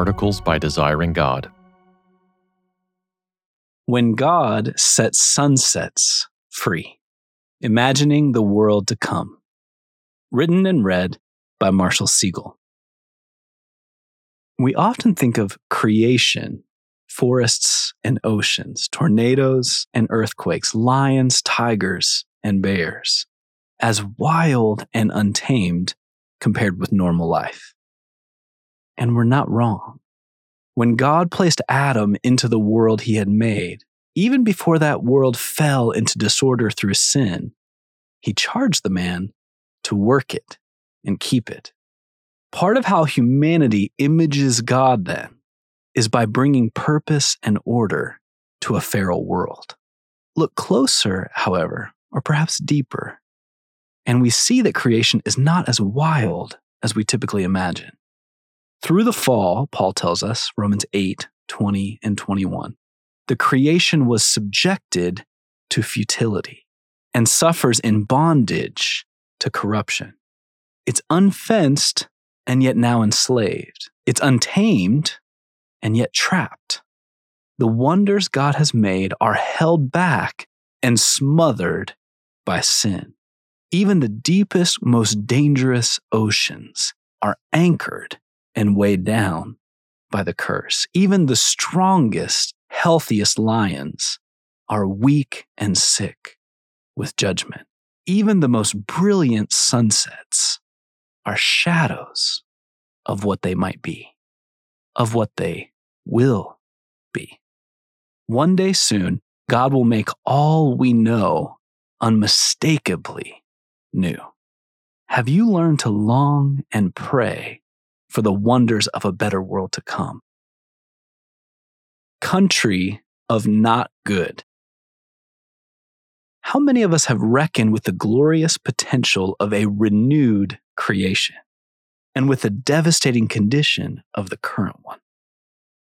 Articles by Desiring God. When God sets Sunsets Free Imagining the World to Come. Written and read by Marshall Segal. We often think of creation, forests and oceans, tornadoes and earthquakes, lions, tigers, and bears, as wild and untamed compared with normal life. And we're not wrong. When God placed Adam into the world he had made, even before that world fell into disorder through sin, he charged the man to work it and keep it. Part of how humanity images God, then, is by bringing purpose and order to a feral world. Look closer, however, or perhaps deeper, and we see that creation is not as wild as we typically imagine. Through the fall, Paul tells us, Romans 8, 20, and 21, the creation was subjected to futility and suffers in bondage to corruption. It's unfenced and yet now enslaved. It's untamed and yet trapped. The wonders God has made are held back and smothered by sin. Even the deepest, most dangerous oceans are anchored and weighed down by the curse. Even the strongest, healthiest lions are weak and sick with judgment. Even the most brilliant sunsets are shadows of what they might be, of what they will be. One day soon, God will make all we know unmistakably new. Have you learned to long and pray for the wonders of a better world to come? Country of not good. How many of us have reckoned with the glorious potential of a renewed creation and with the devastating condition of the current one?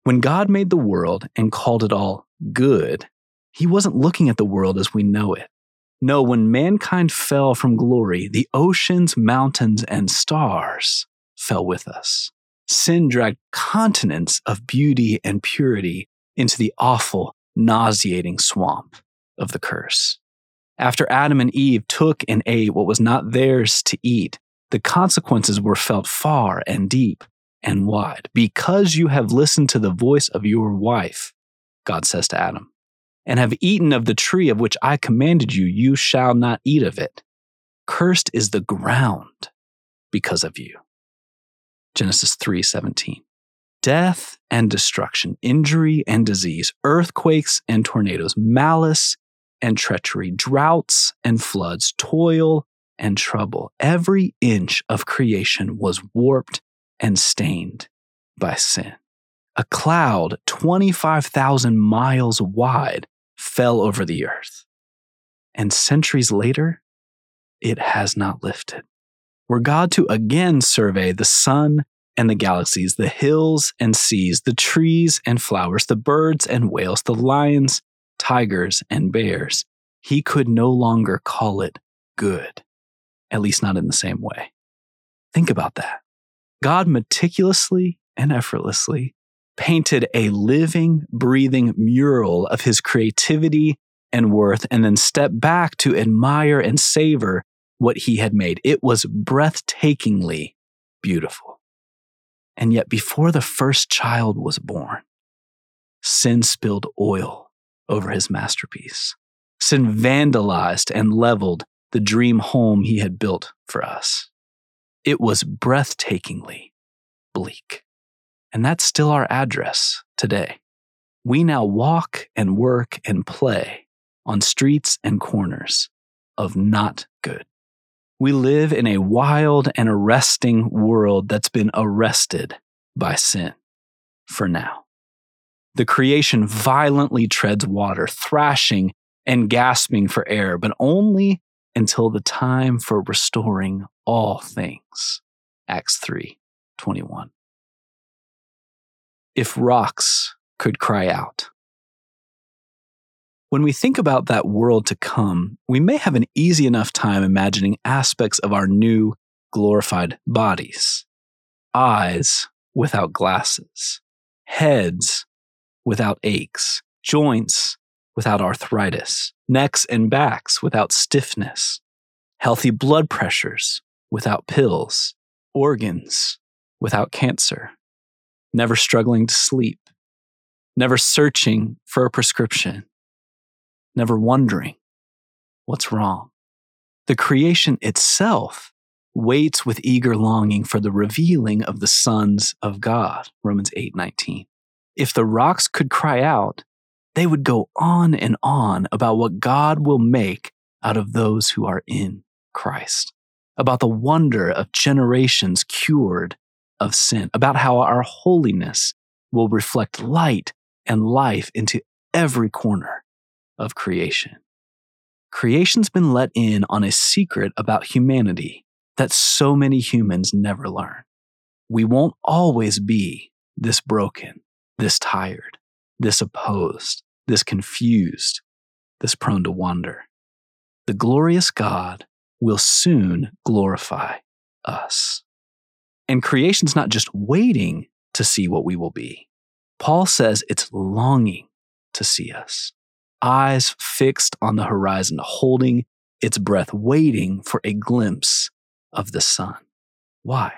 When God made the world and called it all good, he wasn't looking at the world as we know it. No, when mankind fell from glory, the oceans, mountains, and stars fell with us. Sin dragged continents of beauty and purity into the awful, nauseating swamp of the curse. After Adam and Eve took and ate what was not theirs to eat, the consequences were felt far and deep and wide. Because you have listened to the voice of your wife, God says to Adam, and have eaten of the tree of which I commanded you, you shall not eat of it. Cursed is the ground because of you. Genesis 3:17. Death and destruction, injury and disease, earthquakes and tornadoes, malice and treachery, droughts and floods, toil and trouble. Every inch of creation was warped and stained by sin. A cloud 25,000 miles wide fell over the earth. And centuries later, it has not lifted. Were God to again survey the sun and the galaxies, the hills and seas, the trees and flowers, the birds and whales, the lions, tigers, and bears, he could no longer call it good, at least not in the same way. Think about that. God meticulously and effortlessly painted a living, breathing mural of his creativity and worth, and then stepped back to admire and savor what he had made. It was breathtakingly beautiful. And yet, before the first child was born, sin spilled oil over his masterpiece. Sin vandalized and leveled the dream home he had built for us. It was breathtakingly bleak. And that's still our address today. We now walk and work and play on streets and corners of not good. We live in a wild and arresting world that's been arrested by sin for now. The creation violently treads water, thrashing and gasping for air, but only until the time for restoring all things. Acts 3 21 if rocks could cry out. When we think about that world to come, we may have an easy enough time imagining aspects of our new glorified bodies. Eyes without glasses, heads without aches, joints without arthritis, necks and backs without stiffness, healthy blood pressures without pills, organs without cancer, never struggling to sleep, never searching for a prescription, never wondering what's wrong. The creation itself waits with eager longing for the revealing of the sons of God. Romans 8:19. If the rocks could cry out, they would go on and on about what God will make out of those who are in Christ, about the wonder of generations cured of sin, about how our holiness will reflect light and life into every corner of creation. Creation's been let in on a secret about humanity that so many humans never learn. We won't always be this broken, this tired, this opposed, this confused, this prone to wander. The glorious God will soon glorify us. And creation's not just waiting to see what we will be. Paul says it's longing to see us, eyes fixed on the horizon, holding its breath, waiting for a glimpse of the sun. Why?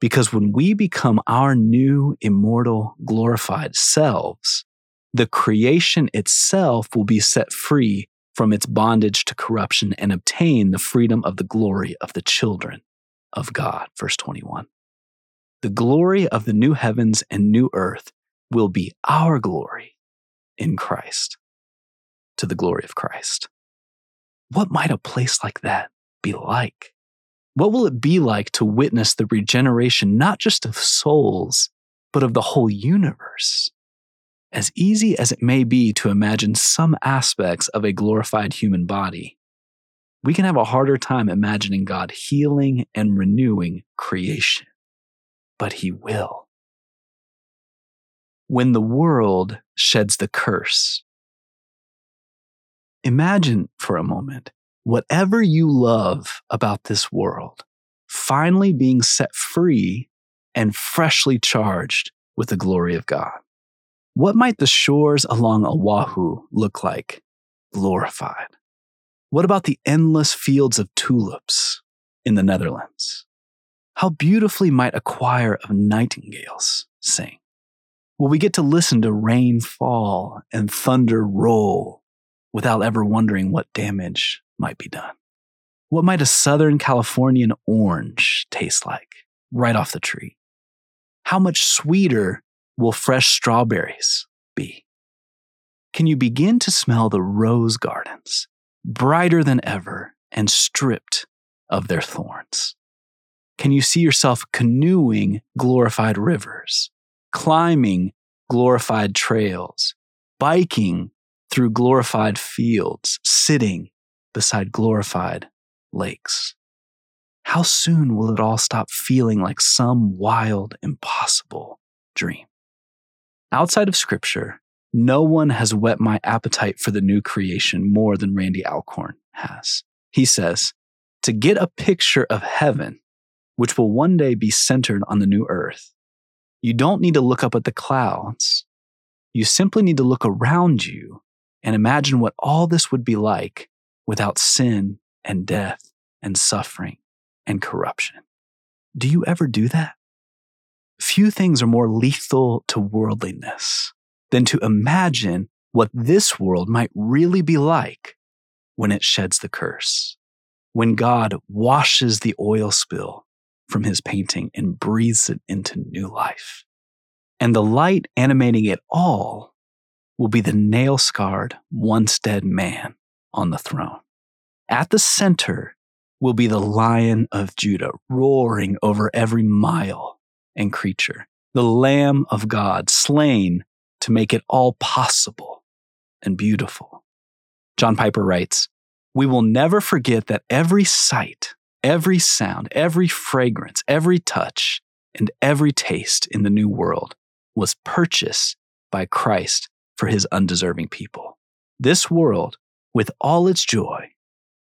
Because when we become our new, immortal, glorified selves, the creation itself will be set free from its bondage to corruption and obtain the freedom of the glory of the children of God. Verse 21. The glory of the new heavens and new earth will be our glory in Christ, to the glory of Christ. What might a place like that be like? What will it be like to witness the regeneration not just of souls, but of the whole universe? As easy as it may be to imagine some aspects of a glorified human body, we can have a harder time imagining God healing and renewing creation. But He will. When the world sheds the curse, imagine for a moment whatever you love about this world finally being set free and freshly charged with the glory of God. What might the shores along Oahu look like glorified? What about the endless fields of tulips in the Netherlands? How beautifully might a choir of nightingales sing? Will we get to listen to rain fall and thunder roll without ever wondering what damage might be done. What might a Southern Californian orange taste like right off the tree? How much sweeter will fresh strawberries be? Can you begin to smell the rose gardens, brighter than ever and stripped of their thorns? Can you see yourself canoeing glorified rivers, climbing glorified trails, biking through glorified fields, sitting beside glorified lakes. How soon will it all stop feeling like some wild, impossible dream? Outside of scripture, no one has whet my appetite for the new creation more than Randy Alcorn has. He says, to get a picture of heaven, which will one day be centered on the new earth, you don't need to look up at the clouds. You simply need to look around you and imagine what all this would be like without sin and death and suffering and corruption. Do you ever do that? Few things are more lethal to worldliness than to imagine what this world might really be like when it sheds the curse, when God washes the oil spill from his painting and breathes it into new life. And the light animating it all will be the nail scarred, once dead man on the throne. At the center will be the lion of Judah roaring over every mile and creature, the Lamb of God slain to make it all possible and beautiful. John Piper writes, We will never forget that every sight, every sound, every fragrance, every touch, and every taste in the new world was purchased by Christ for his undeserving people. This world, with all its joy,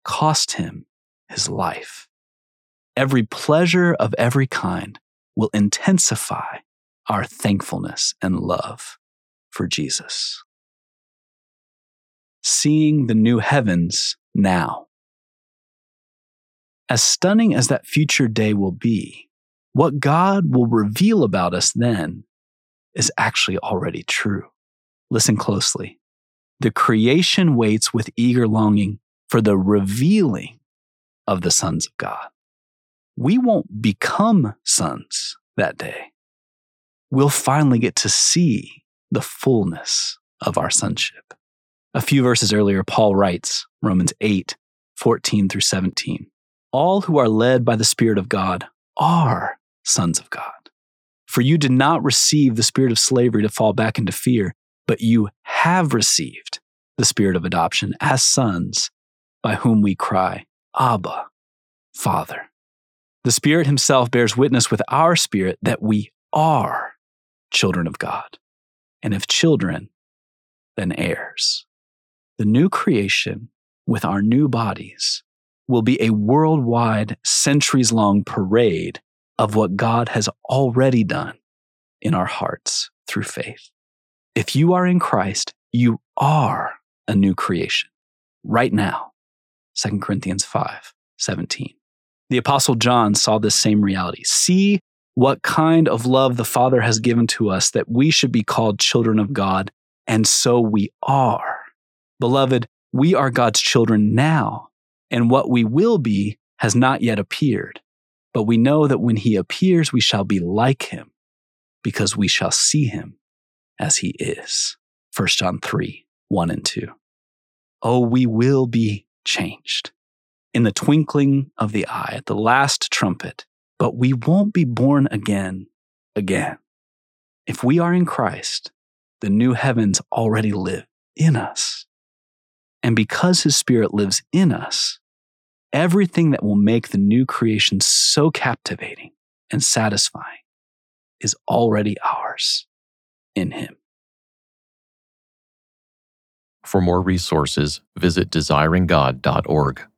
cost him his life. Every pleasure of every kind will intensify our thankfulness and love for Jesus. Seeing the new heavens now. As stunning as that future day will be, what God will reveal about us then is actually already true. Listen closely. The creation waits with eager longing for the revealing of the sons of God. We won't become sons that day. We'll finally get to see the fullness of our sonship. A few verses earlier, Paul writes, Romans 8, 14 through 17. All who are led by the Spirit of God are sons of God. For you did not receive the spirit of slavery to fall back into fear, but you have received the spirit of adoption as sons, by whom we cry, Abba, Father. The Spirit Himself bears witness with our spirit that we are children of God. And if children, then heirs. The new creation with our new bodies will be a worldwide, centuries long parade of what God has already done in our hearts through faith. If you are in Christ, you are a new creation right now. 2 Corinthians 5 17. The Apostle John saw this same reality. See what kind of love the Father has given to us that we should be called children of God, and so we are. Beloved, we are God's children now, and what we will be has not yet appeared. But we know that when he appears, we shall be like him, because we shall see him as he is. 1 John 3 1 and 2. Oh, we will be changed in the twinkling of the eye, at the last trumpet, but we won't be born again, again. If we are in Christ, the new heavens already live in us. And because his spirit lives in us, everything that will make the new creation so captivating and satisfying is already ours in him. For more resources, visit desiringgod.org.